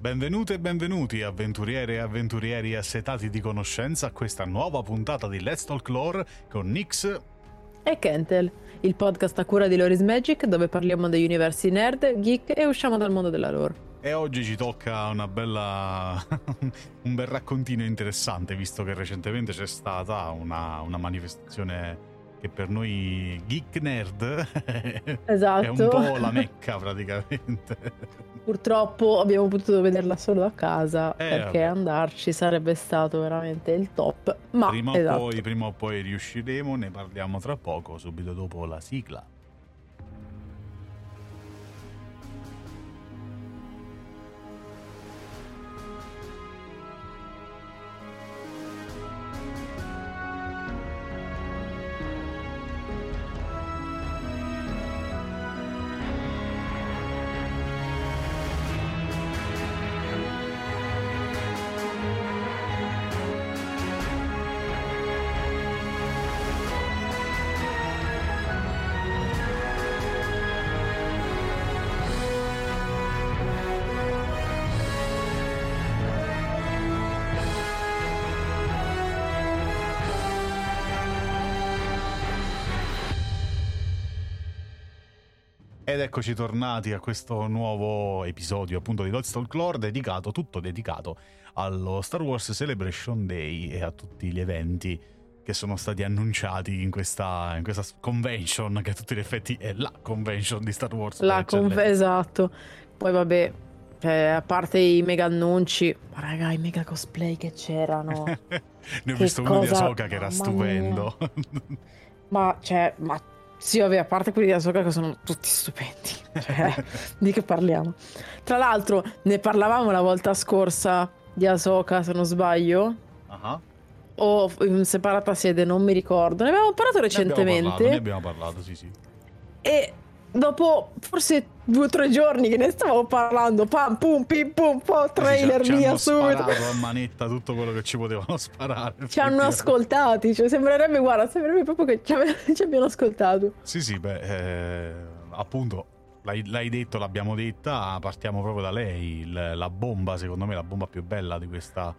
Benvenute e benvenuti avventuriere e avventurieri assetati di conoscenza a questa nuova puntata di Let's Talk Lore con Nix e Kentel, il podcast a cura di Loris Magic dove parliamo degli universi nerd, geek e usciamo dal mondo della lore. E oggi ci tocca una bella un bel raccontino interessante visto che recentemente c'è stata una, una manifestazione che per noi geek nerd esatto. è un po' la mecca praticamente. Purtroppo abbiamo potuto vederla solo a casa eh, perché vabbè. andarci sarebbe stato veramente il top. Ma prima, esatto. o poi, prima o poi riusciremo, ne parliamo tra poco, subito dopo la sigla. Ed eccoci tornati a questo nuovo episodio appunto di Lost Talk Lore dedicato, tutto dedicato allo Star Wars Celebration Day e a tutti gli eventi che sono stati annunciati in questa, in questa convention che a tutti gli effetti è la convention di Star Wars. La convention, esatto. Poi vabbè, cioè, a parte i mega annunci, ma raga, i mega cosplay che c'erano. ne ho visto cosa... uno di Ahsoka che era stupendo. ma cioè, ma sì, vabbè, a parte quelli di Ahsoka che sono tutti stupendi. Cioè, di che parliamo? Tra l'altro, ne parlavamo la volta scorsa di Ahsoka, se non sbaglio. Uh-huh. O in separata sede, non mi ricordo. Ne abbiamo parlato recentemente. Ne abbiamo parlato, ne abbiamo parlato sì, sì. E dopo forse due o tre giorni che ne stavo parlando, pam pum pim pum po' trailer ci, via subito. A manetta tutto quello che ci potevano sparare. Ci hanno ascoltati, cioè sembrerebbe, guarda, sembrerebbe proprio che ci, ci abbiano ascoltato. Sì, sì, beh, eh, appunto, l'hai, l'hai, detto, l'abbiamo detta, partiamo proprio da lei, il, la bomba, secondo me, la bomba più bella di, questa,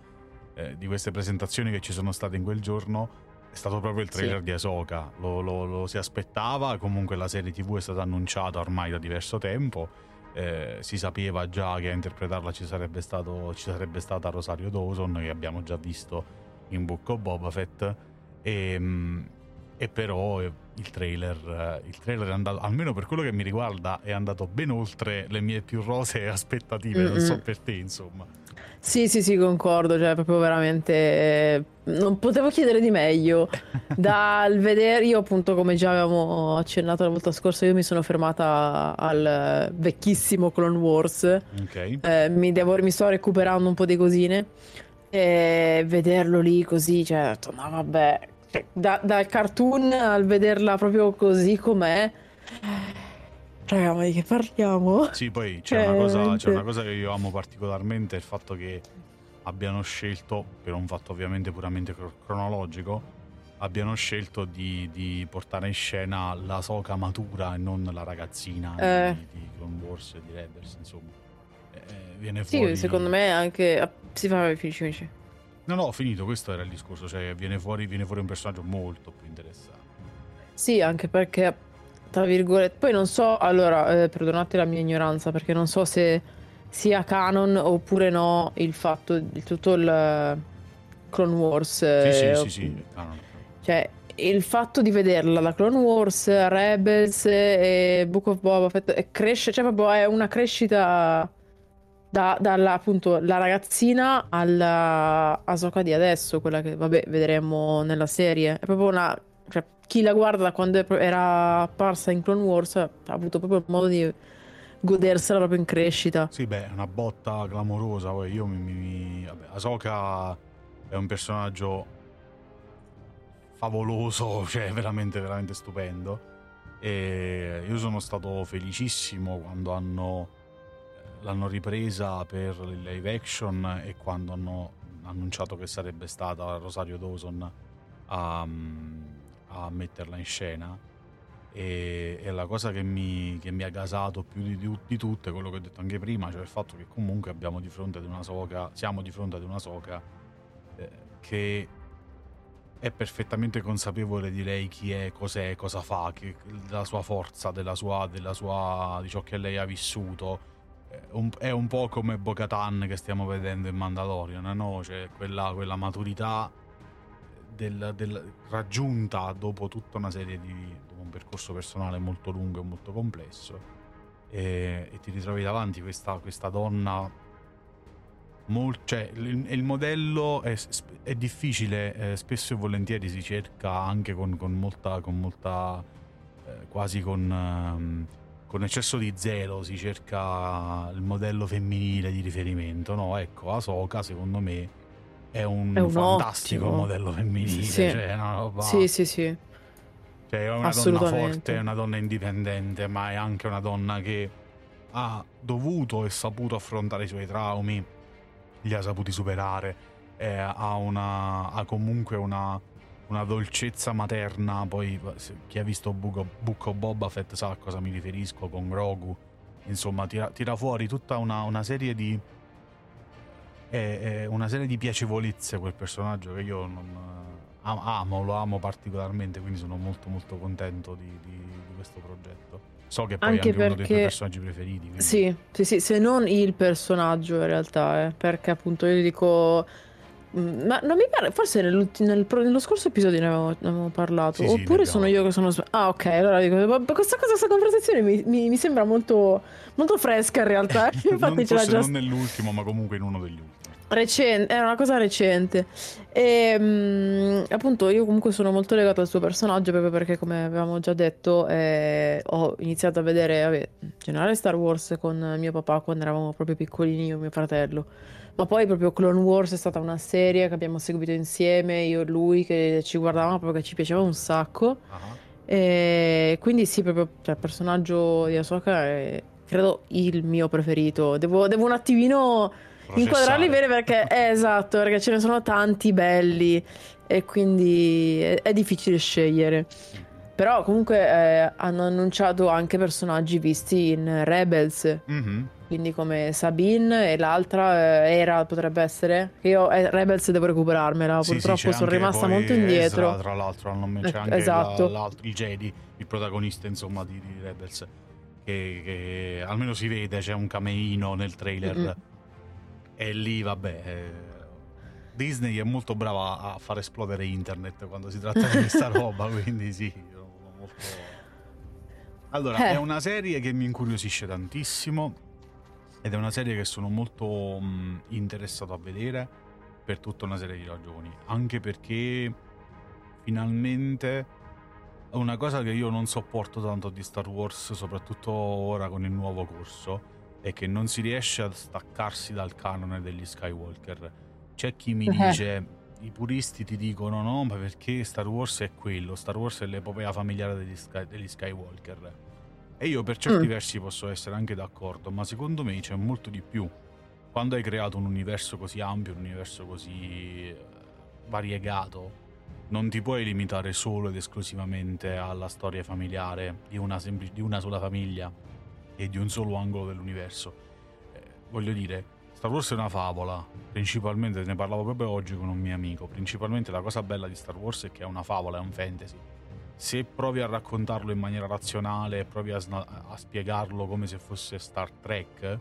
eh, di queste presentazioni che ci sono state in quel giorno è stato proprio il trailer sì. di Ahsoka, lo, lo, lo, si aspettava, comunque la serie tv è stata annunciata ormai da diverso tempo, eh, si sapeva già che a interpretarla ci sarebbe, stato, ci sarebbe stata Rosario Dawson, che abbiamo già visto in Book of Boba Fett, e, ehm, e però il trailer, il trailer è andato, almeno per quello che mi riguarda, è andato ben oltre le mie più rosee aspettative, Mm-mm. non so per te insomma. Sì, sì, sì, concordo, cioè proprio veramente eh, non potevo chiedere di meglio. Dal vedere, io appunto come già avevamo accennato la volta scorsa, io mi sono fermata al vecchissimo Clone Wars. Ok. Eh, mi, devo, mi sto recuperando un po' di cosine e vederlo lì così, cioè, ho detto, no vabbè, cioè, da, dal cartoon al vederla proprio così com'è Raga, ma di che parliamo? Sì, poi c'è, una cosa, c'è una cosa che io amo particolarmente, il fatto che abbiano scelto, per un fatto ovviamente puramente cronologico, abbiano scelto di, di, portare in scena la Soca matura e non la ragazzina eh. di, di Clone Wars e di Rebels, insomma. Eh, eh viene fuori... Sì, secondo me anche... Ah, si fa, finisci, finisci. No, no, ho finito, questo era il discorso, cioè viene fuori, viene fuori un personaggio molto più interessante. Sì, anche perché tra virgolette. Poi non so, allora, eh, perdonate la mia ignoranza, perché non so se sia canon oppure no il fatto, il, tutto il eh, Clone Wars. Eh, sì, sì, sì, sì, canon. Cioè, il fatto di vederla da Clone Wars, Rebels e Book of Boba Fett cresce, cioè proprio è una crescita da, dalla appunto la ragazzina alla Ahsoka di adesso, quella che vabbè vedremo nella serie. È proprio una cioè, chi la guarda da quando era apparsa in Clone Wars ha avuto proprio modo di godersela proprio in crescita. Sì, beh, è una botta clamorosa. Poi io mi. mi vabbè, Ahsoka è un personaggio favoloso, cioè veramente, veramente stupendo. E io sono stato felicissimo quando hanno, l'hanno ripresa per il live action e quando hanno annunciato che sarebbe stata Rosario Dawson a, a metterla in scena E, e la cosa che mi, che mi, ha gasato più di, di, di tutto è quello che ho detto anche prima, cioè il fatto che comunque abbiamo di fronte ad una soca, siamo di fronte ad una soca eh, che è perfettamente consapevole di lei chi è, cos'è, cosa fa, che, della sua forza, della sua, della sua, di ciò che lei ha vissuto. Un, è un po' come Bo-Katan che stiamo vedendo in Mandalorian, no? Cioè quella, quella maturità del, del, raggiunta dopo tutta una serie di... un percorso personale molto lungo e molto complesso e, e ti ritrovi davanti questa, questa donna Mol, cioè, il, il, modello è, è difficile, eh, spesso e volentieri si cerca anche con, con molta, con molta eh, quasi con, um, con, eccesso di zelo, si cerca il modello femminile di riferimento, no? Ecco, Asoka secondo me è un, è un fantastico ottimo. modello femminile, sì. Cioè, roba... sì, sì, sì. Cioè, è una donna forte, è una donna indipendente, ma è anche una donna che ha dovuto e saputo affrontare i suoi traumi li ha saputi superare, eh, ha, una, ha, comunque una, una, dolcezza materna, poi chi ha visto Book of Boba Fett sa a cosa mi riferisco con Grogu, insomma tira, tira fuori tutta una, una serie di... È, è una serie di piacevolezze quel personaggio che io non, amo, lo amo particolarmente, quindi sono molto molto contento di, di, di questo progetto. So che poi anche, anche perché... uno dei tuoi personaggi preferiti. Quindi... Sì, sì, sì, se non il personaggio in realtà, eh, perché appunto io dico... Mm, ma non mi pare, forse nel, nello scorso episodio ne avevamo, ne avevamo parlato, sì, oppure sì, sono io che sono... Ah ok, allora dico, questa cosa, questa conversazione mi, mi, mi sembra molto, molto fresca in realtà. Infatti non, ce l'ha già... non nell'ultimo, ma comunque in uno degli ultimi. Recente, è una cosa recente. E um, appunto io comunque sono molto legato al suo personaggio proprio perché come avevamo già detto eh, ho iniziato a vedere vabbè, in generale Star Wars con mio papà quando eravamo proprio piccolini io e mio fratello. Ma poi proprio Clone Wars è stata una serie che abbiamo seguito insieme, io e lui, che ci guardavamo proprio che ci piaceva un sacco. Uh-huh. E quindi sì, proprio cioè, il personaggio di Ahsoka è credo il mio preferito. Devo, devo un attimino inquadrarli bene perché è esatto, perché ce ne sono tanti belli e quindi è, è difficile scegliere. Però comunque eh, hanno annunciato anche personaggi visti in Rebels. Mm-hmm. Quindi come Sabine e l'altra eh, era potrebbe essere. Io eh, Rebels devo recuperarmela. Sì, purtroppo sì, sono rimasta molto indietro. Ezra, tra l'altro hanno c'è anche esatto. la, il Jedi, il protagonista insomma di, di Rebels. Che, che, almeno si vede, c'è un cameino nel trailer. Mm-hmm e lì, vabbè, eh, Disney è molto brava a far esplodere internet quando si tratta di questa roba, quindi sì, molto... Allora, eh. è una serie che mi incuriosisce tantissimo ed è una serie che sono molto mh, interessato a vedere per tutta una serie di ragioni, anche perché finalmente una cosa che io non sopporto tanto di Star Wars, soprattutto ora con il nuovo corso, è che non si riesce a staccarsi dal canone degli Skywalker. C'è chi mi dice, i puristi ti dicono no, ma perché Star Wars è quello, Star Wars è l'epopea familiare degli, Sky, degli Skywalker. E io per certi mm. versi posso essere anche d'accordo, ma secondo me c'è molto di più. Quando hai creato un universo così ampio, un universo così eh, variegato, non ti puoi limitare solo ed esclusivamente alla storia familiare di una, sempl- di una sola famiglia e di un solo angolo dell'universo. Eh, voglio dire, Star Wars è una favola, principalmente ne parlavo proprio oggi con un mio amico, principalmente la cosa bella di Star Wars è che è una favola, è un fantasy. Se provi a raccontarlo in maniera razionale, provi a, sna- a spiegarlo come se fosse Star Trek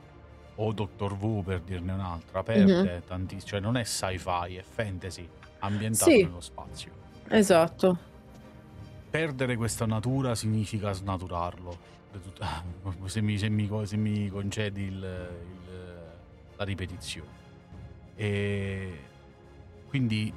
o Doctor Who per dirne un'altra, perde mm-hmm. tantissimo, cioè non è sci-fi, è fantasy ambientato sì. nello spazio. Esatto. Perdere questa natura significa snaturarlo se mi, se mi, se mi concedi il, il, la ripetizione. E quindi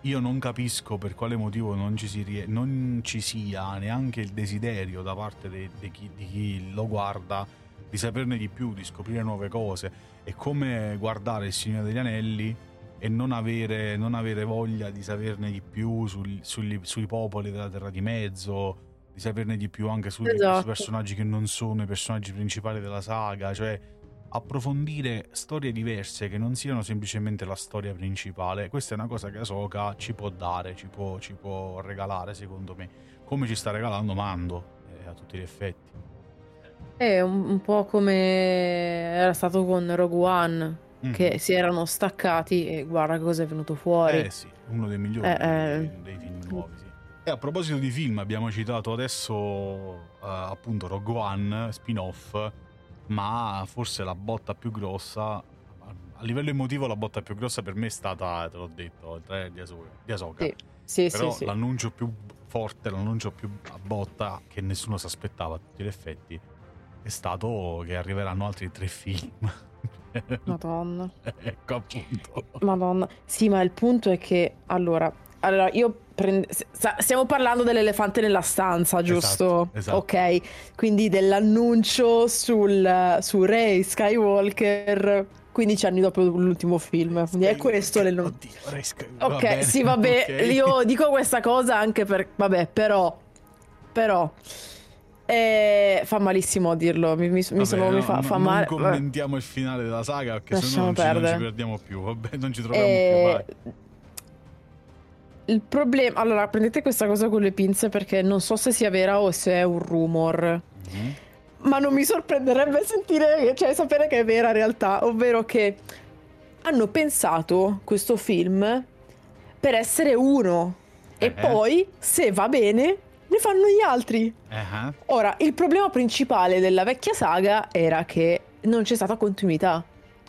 io non capisco per quale motivo non ci, si, non ci sia neanche il desiderio da parte di, di, chi, di, chi, lo guarda di saperne di più, di scoprire nuove cose. È come guardare il Signore degli Anelli e non avere, non avere voglia di saperne di più sul, sugli, sui popoli della Terra di Mezzo di saperne di più anche sugli esatto. personaggi che non sono i personaggi principali della saga, cioè approfondire storie diverse che non siano semplicemente la storia principale. Questa è una cosa che Ahsoka ci può dare, ci può, ci può regalare, secondo me, come ci sta regalando Mando eh, a tutti gli effetti. È un, un po' come era stato con Rogue One, Mhm. che si erano staccati e guarda cosa è venuto fuori. Eh sì, uno dei migliori Eh, dei, eh. dei film nuovi, sì. E a proposito di film, abbiamo citato adesso eh, appunto Rogue One, spin-off, ma forse la botta più grossa, a livello emotivo la botta più grossa per me è stata, te l'ho detto, il trailer di Ahsoka. Di Ahsoka. Sì, sì, Però sì, sì. l'annuncio più forte, l'annuncio più a botta che nessuno si aspettava a tutti gli effetti è stato che arriveranno altri tre film. Madonna. ecco appunto. Madonna. Sì, ma il punto è che allora, allora io prende- sta- stiamo parlando dell'elefante nella stanza, giusto? Esatto, esatto. Ok, quindi dell'annuncio sul, su Rey Skywalker 15 anni dopo l'ultimo film. Quindi è questo l'annuncio. Oddio, Rey Sky- Ok, va sì, vabbè, ok. io dico questa cosa anche per... Vabbè, però... Però... eh, fa malissimo a dirlo, mi, mi, mi Vabbè, sono, mi no, fa, no, fa non male. commentiamo il finale della saga perché Lasciamo non ci, non ci perdiamo più. Vabbè, non ci troviamo Eh, più. Vai. Il problema... Allora, prendete questa cosa con le pinze perché non so se sia vera o se è un rumor. Mhm. Ma non mi sorprenderebbe sentire, cioè sapere che è vera in realtà, ovvero che hanno pensato questo film per essere uno e Eh. poi, se va bene, ne fanno gli altri. Eh, Ora, il problema principale della vecchia saga era che non c'è stata continuità.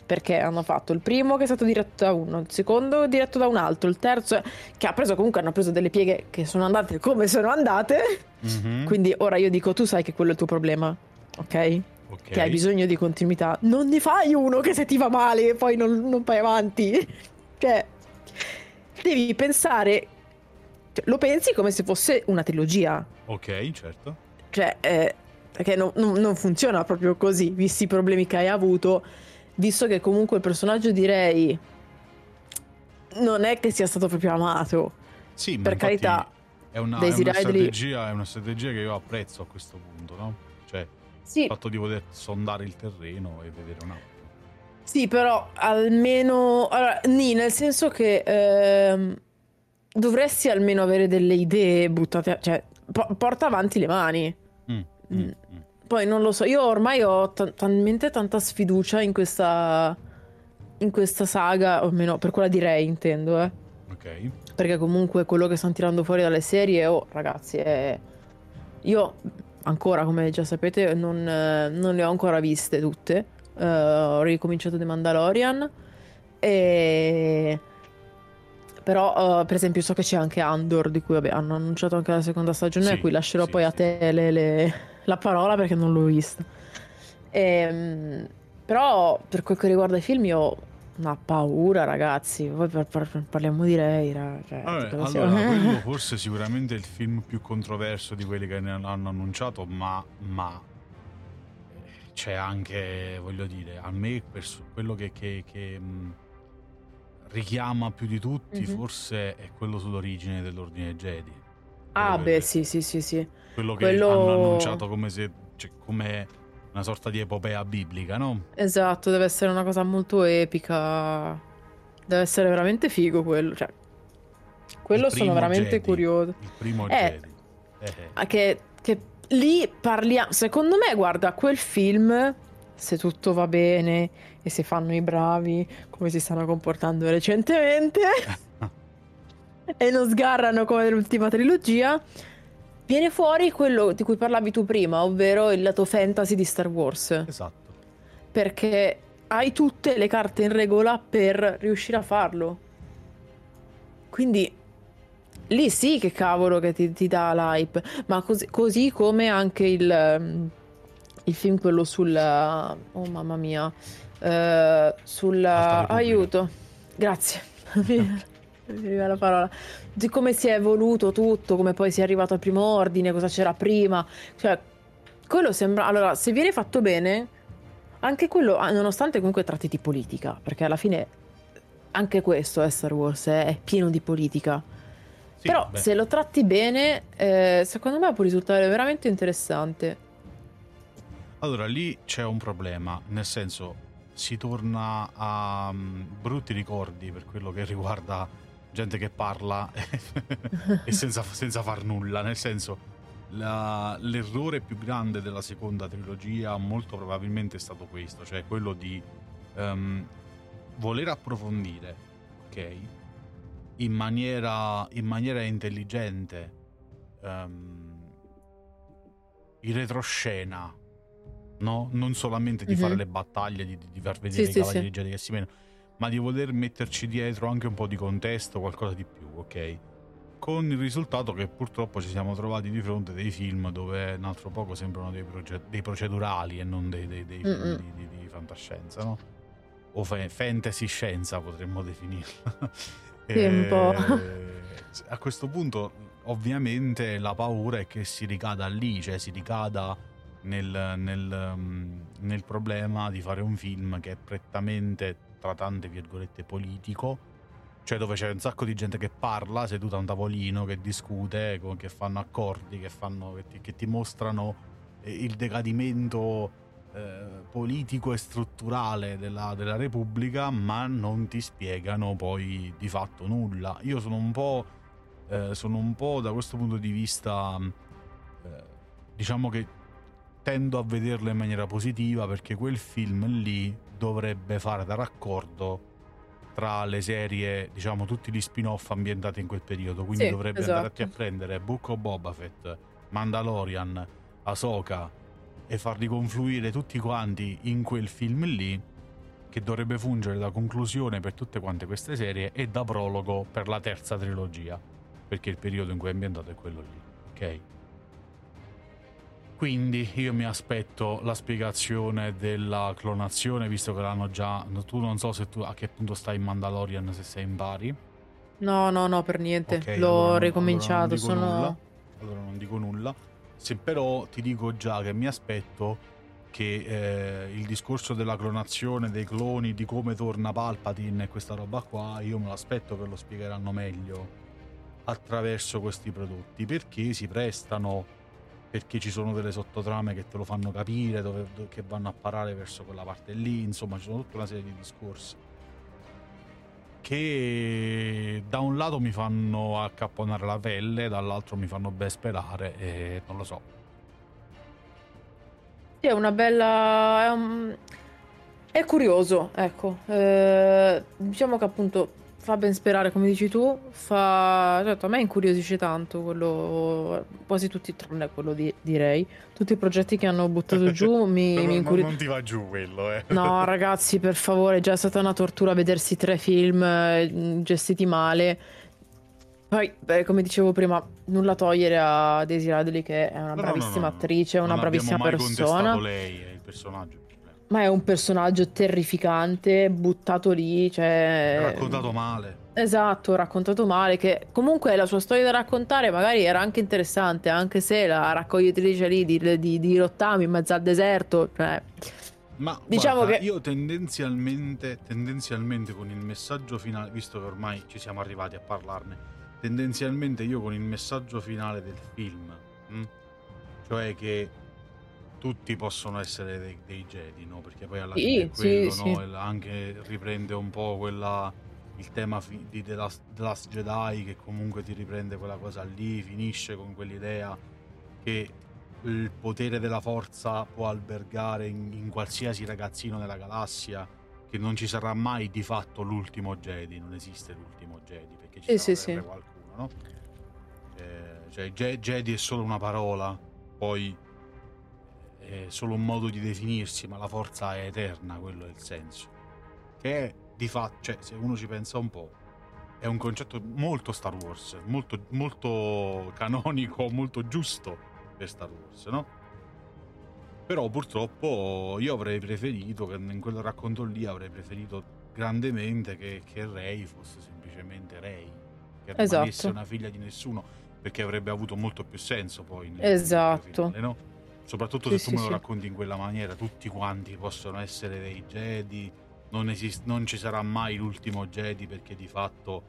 Perché hanno fatto il primo che è stato diretto da uno, il secondo diretto da un altro, il terzo che ha preso comunque hanno preso delle pieghe che sono andate come sono andate. Mhm. Quindi ora io dico, tu sai che quello è il tuo problema, ok? Che hai bisogno di continuità. Non ne fai uno che se ti va male e poi non, non vai avanti. Cioè, devi pensare. cioè, lo pensi come se fosse una trilogia. Ok, certo. Cioè, eh, perché non, non- non funziona proprio così, visti i problemi che hai avuto, visto che comunque il personaggio di Rey non è che sia stato proprio amato. Sì, ma Per carità, è una, è una strategia, è una strategia che io apprezzo a questo punto, no? Cioè, Sì, il fatto di poter sondare il terreno e vedere un attimo. Sì, però almeno. Allora, nì, nel senso che ehm, dovresti almeno avere delle idee buttate. a- Cioè, po- porta avanti le mani. Mm, Mm. mm. Poi non lo so, io ormai ho ta- talmente tanta sfiducia in questa. In questa saga, o almeno per quella di Rey, intendo, eh. Ok. Perché comunque quello che stanno tirando fuori dalle serie, oh, ragazzi, è... io ancora, come già sapete, non, non le ho ancora viste tutte. Eh, ho ricominciato The Mandalorian e... Però, eh, per esempio, so che c'è anche Andor, di cui vabbè, hanno annunciato anche la seconda stagione, Sì, a cui lascerò sì, poi a sì. te le- le- la parola perché non l'ho vista. Ehm, però, per quel che riguarda i film, io ho una paura, ragazzi. Poi par- par- parliamo di Rey, ra- cioè, Vabbè, allora, quello forse sicuramente è il film più controverso di quelli che ne hanno annunciato, ma, ma c'è anche, voglio dire, a me pers- quello che, che- che, mh, richiama più di tutti Mhm. forse è quello sull'origine dell'ordine Jedi. Ah, beh, che- sì, sì, sì, sì. Quello che quello- hanno annunciato come se cioè, come una sorta di epopea biblica, no? Esatto, deve essere una cosa molto epica. Deve essere veramente figo quello. Cioè, quello sono veramente Jedi. curioso. Il primo Eh. Eh, Che, che lì parliamo. Secondo me, guarda, quel film, se tutto va bene e se fanno i bravi come si stanno comportando recentemente e non sgarrano come nell'ultima trilogia, viene fuori quello di cui parlavi tu prima, ovvero il lato fantasy di Star Wars. Esatto. Perché hai tutte le carte in regola per riuscire a farlo. Quindi lì sì che cavolo che ti, ti dà l'hype. Ma così, così come anche il, ehm, il film, quello sul... Oh mamma mia. eh, sul... Repubblica. Aiuto. Grazie. Veniva la parola. Di come si è evoluto tutto, come poi si è arrivato al primo ordine, cosa c'era prima. Cioè, quello sembra... Allora, se viene fatto bene, anche quello, ah, nonostante comunque tratti di politica, perché alla fine anche questo è Star Wars, eh, è pieno di politica. Sì, Però beh. se lo tratti bene, eh, secondo me può risultare veramente interessante. Allora, lì c'è un problema, nel senso, si torna a um, brutti ricordi per quello che riguarda gente che parla e senza, senza, far nulla, nel senso la, l'errore più grande della seconda trilogia molto probabilmente è stato questo, cioè quello di um, voler approfondire, ok, in maniera, in maniera intelligente um, il retroscena no? Non solamente di mm-hmm. fare le battaglie, di, di far vedere sì, i cavalieri sì, sì. che si menano, ma di voler metterci dietro anche un po' di contesto, qualcosa di più, ok? Con il risultato che purtroppo ci siamo trovati di fronte dei film dove un altro poco sembrano dei, proge- dei procedurali e non dei, dei, dei film di, di, di, fantascienza, no? O fa- fantasy scienza potremmo definirla. Sì, un po'. a questo punto, ovviamente, la paura è che si ricada lì, cioè si ricada nel, nel, mm, nel problema di fare un film che è prettamente, tra tante virgolette, politico, cioè dove c'è un sacco di gente che parla seduta a un tavolino, che discute, che fanno accordi, che, fanno, che, ti, che ti mostrano eh, il decadimento eh, politico e strutturale della, della, Repubblica, ma non ti spiegano poi di fatto nulla. Io sono un po', eh, sono un po' da questo punto di vista, eh, diciamo che tendo a vederlo in maniera positiva perché quel film lì dovrebbe fare da raccordo tra le serie, diciamo, tutti gli spin-off ambientati in quel periodo. Quindi sì, dovrebbe esatto. andarti a prendere Book of Boba Fett, Mandalorian, Ahsoka e farli confluire tutti quanti in quel film lì che dovrebbe fungere da conclusione per tutte quante queste serie e da prologo per la terza trilogia, perché il periodo in cui è ambientato è quello lì, ok? Quindi io mi aspetto la spiegazione della clonazione, visto che l'hanno già. Tu non so se tu a che punto stai in Mandalorian, se sei in pari. No, no, no, per niente. Okay, L'ho allora ricominciato. Allora sono. Nulla. Allora non dico nulla. Se però ti dico già che mi aspetto che eh, il discorso della clonazione, dei cloni, di come torna Palpatine e questa roba qua, io me lo aspetto che lo spiegheranno meglio attraverso questi prodotti perché si prestano perché ci sono delle sottotrame che te lo fanno capire, dove, che vanno a parare verso quella parte lì, insomma ci sono tutta una serie di discorsi che da un lato mi fanno accapponare la pelle, dall'altro mi fanno ben sperare e non lo so. Sì, è una bella... è, un... è curioso, ecco. Eh, diciamo che appunto fa ben sperare, come dici tu. Fa... Certo, a me incuriosisce tanto quello. Quasi tutti, tranne quello di, direi. Tutti i progetti che hanno buttato giù mi, no, mi incuriosiscono. Non ti va giù quello, eh. No, ragazzi, per favore, è già stata una tortura vedersi tre film eh, gestiti male. Poi, beh, come dicevo prima, nulla togliere a Daisy Radley, che è una no, bravissima no, attrice, una bravissima persona. lei è il personaggio ma è un personaggio terrificante, buttato lì, cioè... Raccontato male. Esatto, raccontato male, che comunque la sua storia da raccontare magari era anche interessante, anche se la raccoglitrice lì di, di, di rottami in mezzo al deserto, cioè... Ma diciamo guarda, che io tendenzialmente, tendenzialmente con il messaggio finale, visto che ormai ci siamo arrivati a parlarne, tendenzialmente io con il messaggio finale del film, mh? Hm, cioè che tutti possono essere dei, dei Jedi, no? Perché poi alla fine sì, quello, sì, no? sì. anche riprende un po' quella, il tema di The Last, The Last, Jedi che comunque ti riprende quella cosa lì, finisce con quell'idea che il potere della forza può albergare in, in qualsiasi ragazzino nella galassia, che non ci sarà mai di fatto l'ultimo Jedi, non esiste l'ultimo Jedi, perché ci sì, sarà sì, qualcuno, no? Eh, cioè Jedi è solo una parola, poi è solo un modo di definirsi, ma la forza è eterna, quello è il senso. Che è di fatto, cioè, se uno ci pensa un po', è un concetto molto Star Wars, molto, molto canonico, molto giusto per Star Wars, no? Però purtroppo io avrei preferito, che in quel racconto lì avrei preferito grandemente che, che Rey fosse semplicemente Rey, che rimanesse esatto. una figlia di nessuno, perché avrebbe avuto molto più senso poi. Nel esatto. Finale, no? Soprattutto sì, se tu sì, me lo sì. racconti in quella maniera, tutti quanti possono essere dei Jedi, non, esist- non ci sarà mai l'ultimo Jedi perché di fatto,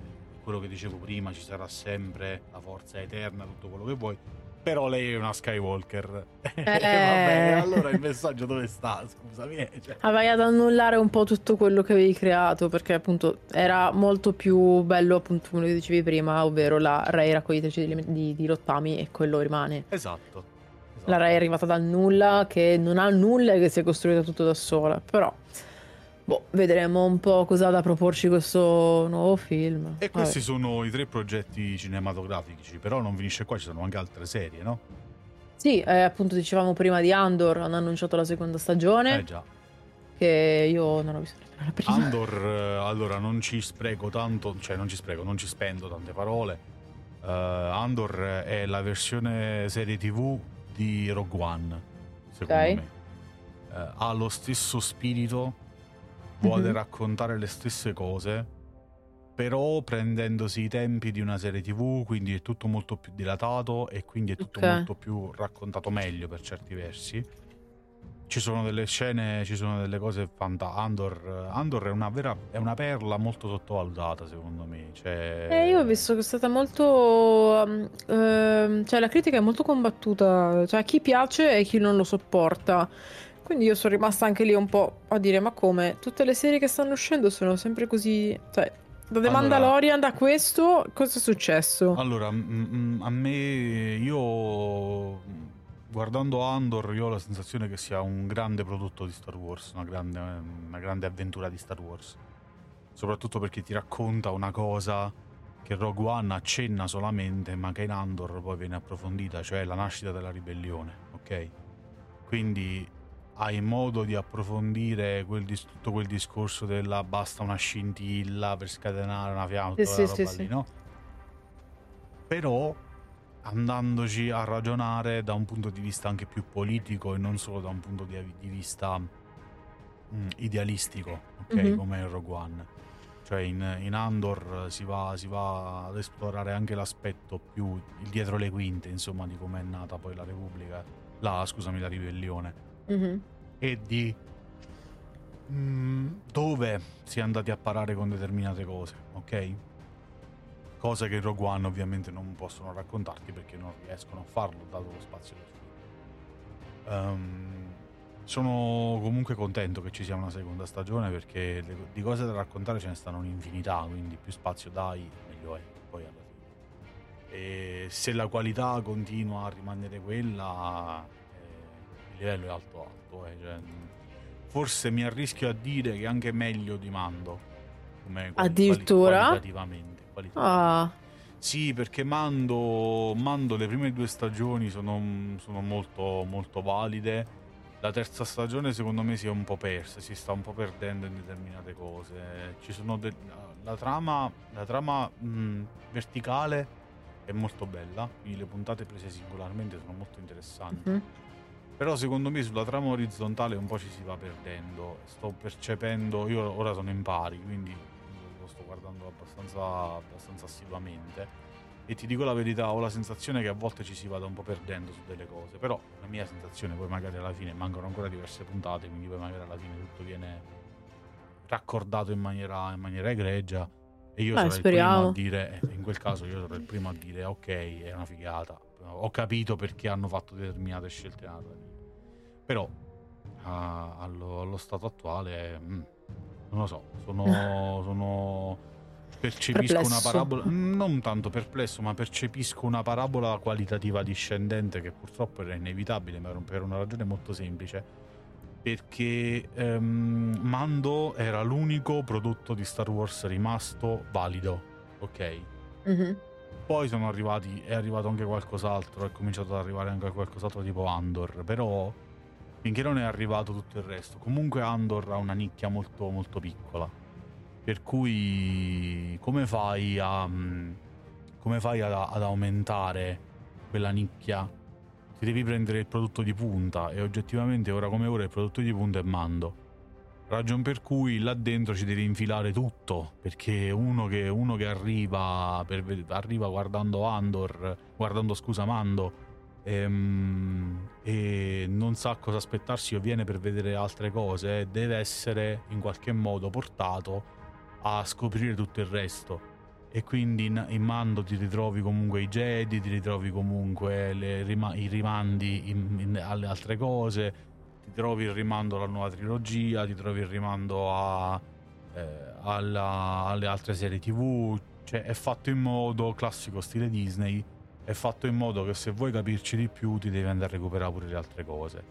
eh, quello che dicevo prima, ci sarà sempre la forza eterna, tutto quello che vuoi. però lei è una Skywalker. Eh. Vabbè, allora il messaggio dove sta? Scusami. eh, Cioè. Avrai ad annullare un po' tutto quello che avevi creato, perché appunto era molto più bello, appunto, come dicevi prima, ovvero la Rey raccoglitrice di, di, di rottami e quello rimane. Esatto. La Rey è arrivata dal nulla, che non ha nulla e che si è costruita tutto da sola, però... Boh, vedremo un po' cosa ha da proporci questo nuovo film. E Vabbè. questi sono i tre progetti cinematografici, però non finisce qua, ci sono anche altre serie, no? Sì, eh, appunto dicevamo prima di Andor, hanno annunciato la seconda stagione, Eh già. che io non ho visto la prima. Andor, eh, allora non ci spreco tanto, cioè non ci spreco, non ci spendo tante parole. Eh, Andor è la versione serie TV di Rogue One, secondo Ok. me. Eh, ha lo stesso spirito, vuole Mhm. raccontare le stesse cose, però prendendosi i tempi di una serie TV, quindi è tutto molto più dilatato e quindi è tutto Ok. molto più raccontato meglio per certi versi. Ci sono delle scene, ci sono delle cose fantastiche. Andor, Andor è una vera è una perla molto sottovalutata, secondo me. Cioè, Eh, io ho visto che è stata molto. um, ehm, cioè, la critica è molto combattuta. Cioè, chi piace e chi non lo sopporta. Quindi io sono rimasta anche lì un po' a dire: ma come? Tutte le serie che stanno uscendo sono sempre così. Cioè, da The Allora- Mandalorian da questo, cosa è successo? Allora, mm, mm, a me, io guardando Andor, io ho la sensazione che sia un grande prodotto di Star Wars, una grande, una grande avventura di Star Wars. Soprattutto perché ti racconta una cosa che Rogue One accenna solamente, ma che in Andor poi viene approfondita, cioè la nascita della ribellione, ok? Quindi hai modo di approfondire quel dis- tutto quel discorso della basta una scintilla per scatenare una fiamma, Sì, sì, sì. lì, no? Però andandoci a ragionare da un punto di vista anche più politico e non solo da un punto di, di vista mm, idealistico, ok? Mhm. Come in Rogue One. Cioè in, in Andor si va, si va ad esplorare anche l'aspetto più il dietro le quinte, insomma, di come è nata poi la Repubblica, la, scusami, la ribellione Mhm. e di mm, dove si è andati a parare con determinate cose, ok? Cose che in Rogue One ovviamente non possono raccontarti perché non riescono a farlo dato lo spazio del film. Ehm, sono comunque contento che ci sia una seconda stagione perché le- di cose da raccontare ce ne stanno un'infinità, quindi più spazio dai, meglio è poi alla fine. E se la qualità continua a rimanere quella, eh, il livello è alto alto. eh, cioè, forse mi arrischio a dire che è anche meglio di Mando. Addirittura? qualitativamente, qualitativamente. Ah, Sì, perché Mando, Mando le prime due stagioni sono, sono molto, molto valide. La terza stagione secondo me si è un po' persa, si sta un po' perdendo in determinate cose. Ci sono de- la trama, la trama mh, verticale è molto bella, quindi le puntate prese singolarmente sono molto interessanti. mhm. Però secondo me sulla trama orizzontale un po' ci si va perdendo. Sto percependo, io ora sono in pari, quindi guardando abbastanza, abbastanza assiduamente. E ti dico la verità, ho la sensazione che a volte ci si vada un po' perdendo su delle cose. Però la mia sensazione, poi magari alla fine mancano ancora diverse puntate, quindi poi magari alla fine tutto viene raccordato in maniera, in maniera egregia. E io Beh, sarò il primo speriamo. a dire, eh, in quel caso io sarò il primo a dire ok, è una figata. Ho capito perché hanno fatto determinate scelte. Però ah, allo, allo stato attuale, mm, non lo so, sono, sono percepisco una Perplesso. parabola, non tanto perplesso, ma percepisco una parabola qualitativa discendente che purtroppo era inevitabile, ma per una ragione molto semplice. Perché ehm, Mando era l'unico prodotto di Star Wars rimasto valido, ok? Mhm. Poi sono arrivati, è arrivato anche qualcos'altro, è cominciato ad arrivare anche qualcos'altro tipo Andor, però finché non è arrivato tutto il resto. Comunque Andor ha una nicchia molto molto piccola. Per cui come fai a mm, come fai ad, ad aumentare quella nicchia? Ti devi prendere il prodotto di punta e oggettivamente ora come ora il prodotto di punta è Mando. Ragion per cui là dentro ci devi infilare tutto, perché uno che, uno che arriva, per arriva guardando Andor, guardando scusa Mando, ehm, e non sa cosa aspettarsi o viene per vedere altre cose, deve essere in qualche modo portato a scoprire tutto il resto. e quindi in, in, Mando ti ritrovi comunque i Jedi, ti ritrovi comunque le, i rimandi in, in, alle altre cose, ti trovi il rimando alla nuova trilogia, ti trovi il rimando a, eh, alla, alle altre serie tv, cioè è fatto in modo, classico stile Disney, è fatto in modo che se vuoi capirci di più ti devi andare a recuperare pure le altre cose.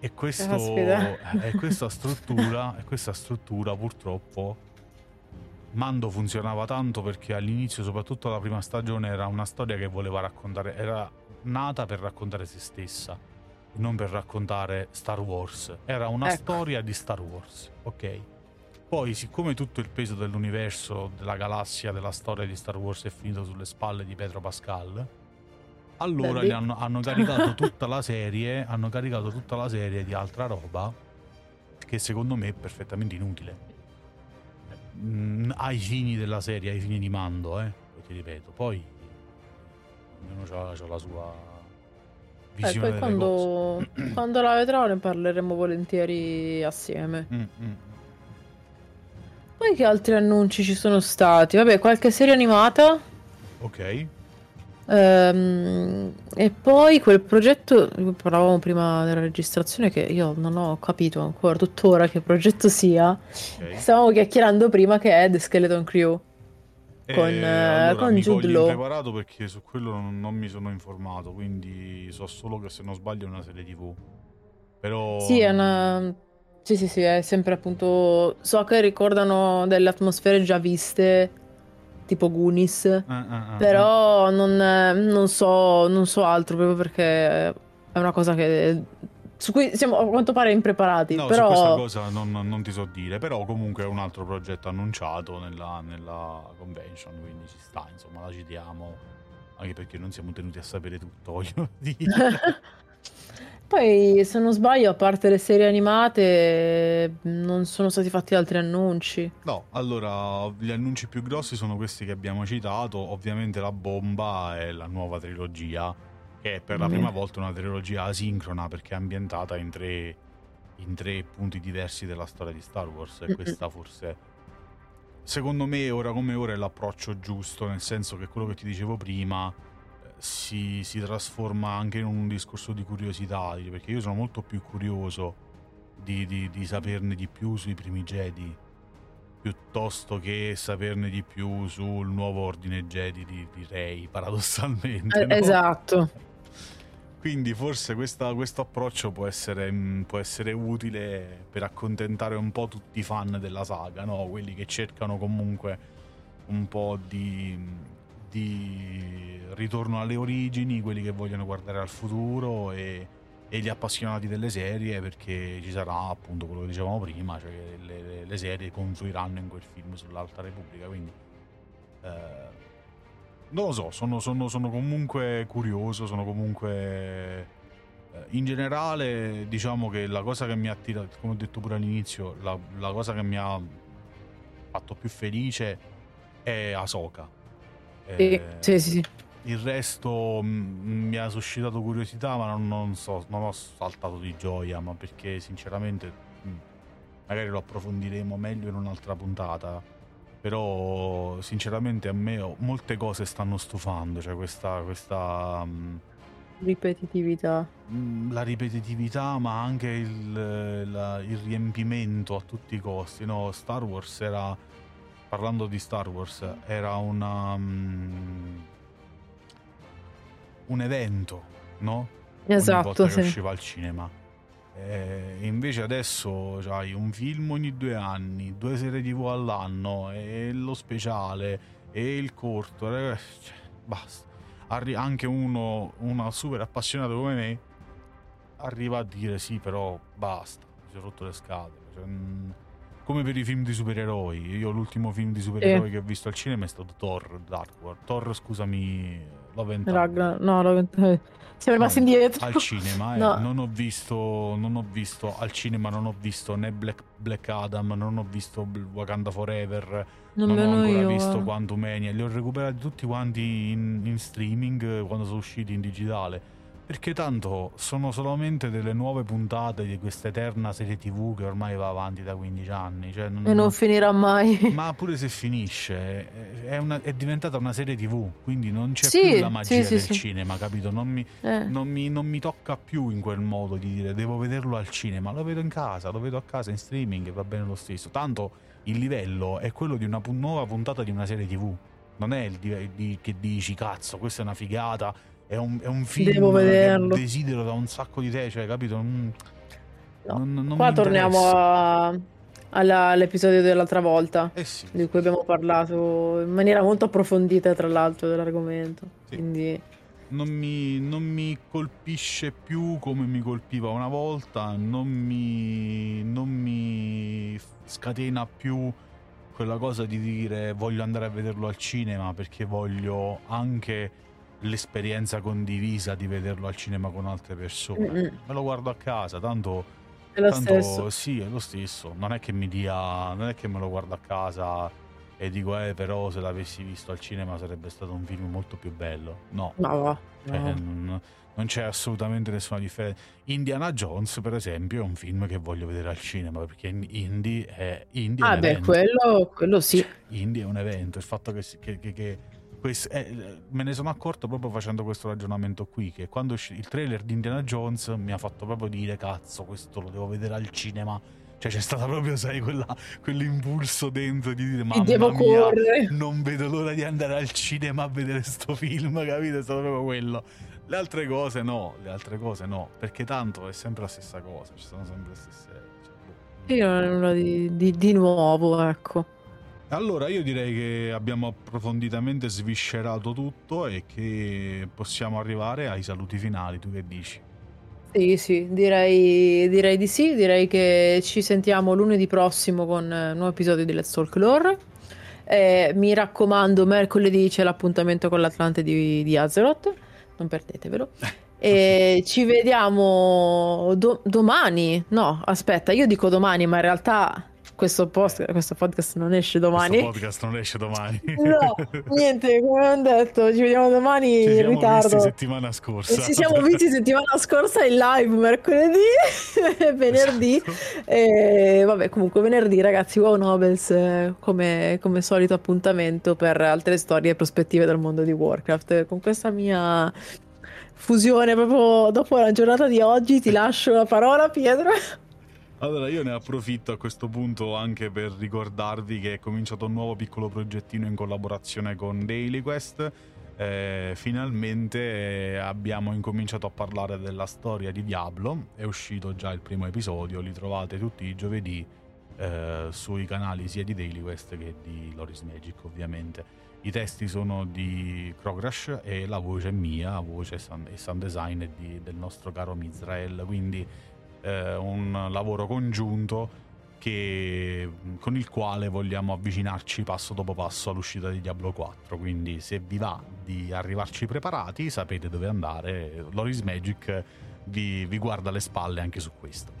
E, questo, e eh, questa struttura, e questa struttura purtroppo Mando funzionava tanto perché all'inizio, soprattutto la prima stagione, era una storia che voleva raccontare, era nata per raccontare se stessa, non per raccontare Star Wars. Era una ecco. storia di Star Wars, ok? Poi, siccome tutto il peso dell'universo, della galassia, della storia di Star Wars è finito sulle spalle di Pedro Pascal, allora hanno, hanno, caricato tutta la serie, hanno caricato tutta la serie di altra roba che secondo me è perfettamente inutile mm, ai fini della serie, ai fini di mando, eh, ti ripeto. Poi ognuno ha la sua visione. Eh, poi quando, quando, la vedrò ne parleremo volentieri assieme. Mm, mm. Poi che altri annunci ci sono stati? Vabbè, qualche serie animata. Ok. Ehm, e poi quel progetto, parlavamo prima della registrazione, che io non ho capito ancora tuttora che progetto sia. Okay. Stavamo chiacchierando prima che è The Skeleton Crew. Eh, con, allora, con mi Jude Law. preparato perché su quello non, non, mi sono informato, quindi so solo che se non sbaglio è una serie TV. Però... Sì, è una... Sì, sì, sì, è sempre appunto... So che ricordano delle atmosfere già viste tipo Goonies, uh, uh, uh, però non, non, so, non so altro proprio perché è una cosa che su cui siamo a quanto pare impreparati. No, però... su questa cosa non, non, ti so dire, però comunque è un altro progetto annunciato nella, nella, convention, quindi ci sta, insomma, la citiamo, anche perché non siamo tenuti a sapere tutto, voglio dire. Poi, se non sbaglio, a parte le serie animate, non sono stati fatti altri annunci. No, allora, gli annunci più grossi sono questi che abbiamo citato. Ovviamente la bomba è la nuova trilogia, che è per la mm. prima volta una trilogia asincrona perché è ambientata in tre, in tre punti diversi della storia di Star Wars. E questa forse, secondo me, ora come ora è l'approccio giusto, nel senso che quello che ti dicevo prima si, si, trasforma anche in un discorso di curiosità, perché io sono molto più curioso di, di, di saperne di più sui primi Jedi, piuttosto che saperne di più sul nuovo ordine Jedi di, di Rey, paradossalmente. Eh, no? Esatto. Quindi forse questo approccio può essere, mm, può essere, utile per accontentare un po' tutti i fan della saga, no? quelli che cercano comunque un po' di, di ritorno alle origini, quelli che vogliono guardare al futuro e, e, gli appassionati delle serie perché ci sarà appunto quello che dicevamo prima, cioè le, le serie confluiranno in quel film sull'Alta Repubblica, quindi eh, non lo so, sono, sono, sono, comunque curioso, sono comunque... Eh, in generale diciamo che la cosa che mi ha attirato, come ho detto pure all'inizio, la, la cosa che mi ha fatto più felice è Ahsoka eh, sì, sì, sì. Il resto m- mi ha suscitato curiosità, ma non, non, so, non ho saltato di gioia, ma perché sinceramente mh, magari lo approfondiremo meglio in un'altra puntata. Però sinceramente a me molte cose stanno stufando, cioè questa... questa mh, ripetitività. La ripetitività, ma anche il, la, il riempimento a tutti i costi. No, Star Wars era parlando di Star Wars, era una, um, un evento, no? Esatto. Volta che usciva al cinema. E invece adesso hai un film ogni due anni, due serie tv all'anno, e lo speciale, e il corto. Cioè, basta. Arri- anche uno, uno super appassionato come me arriva a dire sì, però basta, mi sono rotto le scatole. Cioè, mh, come per i film di supereroi. Io l'ultimo film di supereroi eh. che ho visto al cinema è stato Thor Dark World. Thor, scusami, Love Ragnar, no, Love siamo rimasti no, indietro. Al cinema, eh. no. non, ho visto, non ho visto al cinema, non ho visto né Black, Black Adam, non ho visto Wakanda Forever, non, non ho ancora io, visto eh. Quantum Mania. Li ho recuperati tutti quanti in, in streaming quando sono usciti in digitale Perché tanto sono solamente delle nuove puntate di questa eterna serie TV che ormai va avanti da 15 anni. Cioè non, e non finirà mai. Ma pure se finisce, è, una, è diventata una serie TV, quindi non c'è sì, più la magia sì, del sì, cinema, capito? Non mi, eh. non, mi, non mi, tocca più in quel modo di dire devo vederlo al cinema, lo vedo in casa, lo vedo a casa in streaming e va bene lo stesso. Tanto il livello è quello di una nuova puntata di una serie TV. Non è il di, di, che dici, cazzo, questa è una figata è un, è un film Devo vederlo. che desidero da un sacco di te, cioè, capito? Non, no. non, non Qua torniamo a, alla, all'episodio dell'altra volta, eh sì. di cui abbiamo parlato in maniera molto approfondita, tra l'altro, dell'argomento. Sì. Quindi... Non mi, non mi, colpisce più come mi colpiva una volta, non mi, non mi scatena più quella cosa di dire voglio andare a vederlo al cinema perché voglio anche l'esperienza condivisa di vederlo al cinema con altre persone. Mm-hmm. Me lo guardo a casa, tanto... È lo tanto, stesso. Sì, è lo stesso. Non è che mi dia... Non è che me lo guardo a casa e dico, eh, però se l'avessi visto al cinema sarebbe stato un film molto più bello. No. No, va. Cioè, no. non, non, c'è assolutamente nessuna differenza. Indiana Jones, per esempio, è un film che voglio vedere al cinema perché Indie è, ah, è beh, quello, quello, sì. Indie è un evento. Il fatto che, che, che, che me ne sono accorto proprio facendo questo ragionamento qui, che quando il trailer di Indiana Jones mi ha fatto proprio dire cazzo, questo lo devo vedere al cinema. Cioè c'è stata proprio, sai, quella, quell'impulso dentro di dire ma devo mia, correre. non vedo l'ora di andare al cinema a vedere sto film, capito? È stato proprio quello. Le altre cose no, le altre cose no, perché tanto è sempre la stessa cosa, ci sono sempre le stesse... Cioè, boh. Io non è nulla di, di, di nuovo, ecco. Allora io direi che abbiamo approfonditamente sviscerato tutto e che possiamo arrivare ai saluti finali, tu che dici? Sì, sì, direi, direi di sì, direi che ci sentiamo lunedì prossimo con un nuovo episodio di Let's Talk Lore. Eh, mi raccomando, mercoledì c'è l'appuntamento con l'Atlante di, di Azeroth, non perdetevelo. E ci vediamo do- domani. No, aspetta, io dico domani, ma in realtà questo, post, questo, podcast non esce domani. Questo podcast non esce domani. No, niente, come ho detto, ci vediamo domani ci in ritardo. Ci siamo visti settimana scorsa. Ci siamo visti settimana scorsa in live mercoledì e venerdì. Esatto. E, vabbè, comunque venerdì ragazzi, Wow Nobels come, come solito appuntamento per altre storie e prospettive del mondo di Warcraft. Con questa mia fusione proprio dopo la giornata di oggi ti lascio la parola Pietro. Allora, io ne approfitto a questo punto anche per ricordarvi che è cominciato un nuovo piccolo progettino in collaborazione con Daily Quest. Eh, finalmente eh, abbiamo incominciato a parlare della storia di Diablo. È uscito già il primo episodio, li trovate tutti i giovedì eh, sui canali sia di Daily Quest che di Loris Magic, ovviamente. I testi sono di Krogrush e la voce è mia, voce e sound, design di, del nostro caro Mizrael, quindi eh, un lavoro congiunto che, con il quale vogliamo avvicinarci passo dopo passo all'uscita di Diablo 4. Quindi, se vi va di arrivarci preparati, sapete dove andare. Loris Magic vi, vi guarda le spalle anche su questo.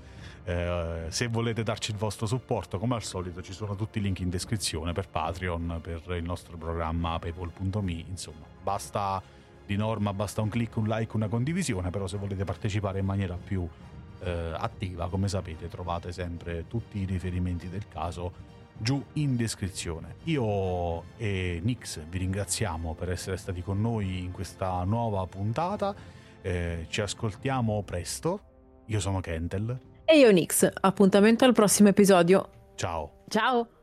Eh, se volete darci il vostro supporto, come al solito, ci sono tutti i link in descrizione per Patreon, per il nostro programma paypal.me. Insomma, basta di norma, basta un click, un like, una condivisione. Però, se volete partecipare in maniera più eh, attiva, come sapete trovate sempre tutti i riferimenti del caso giù in descrizione. Io e Nix vi ringraziamo per essere stati con noi in questa nuova puntata, eh, ci ascoltiamo presto, io sono Kentel. E io Nix, appuntamento al prossimo episodio. Ciao. Ciao.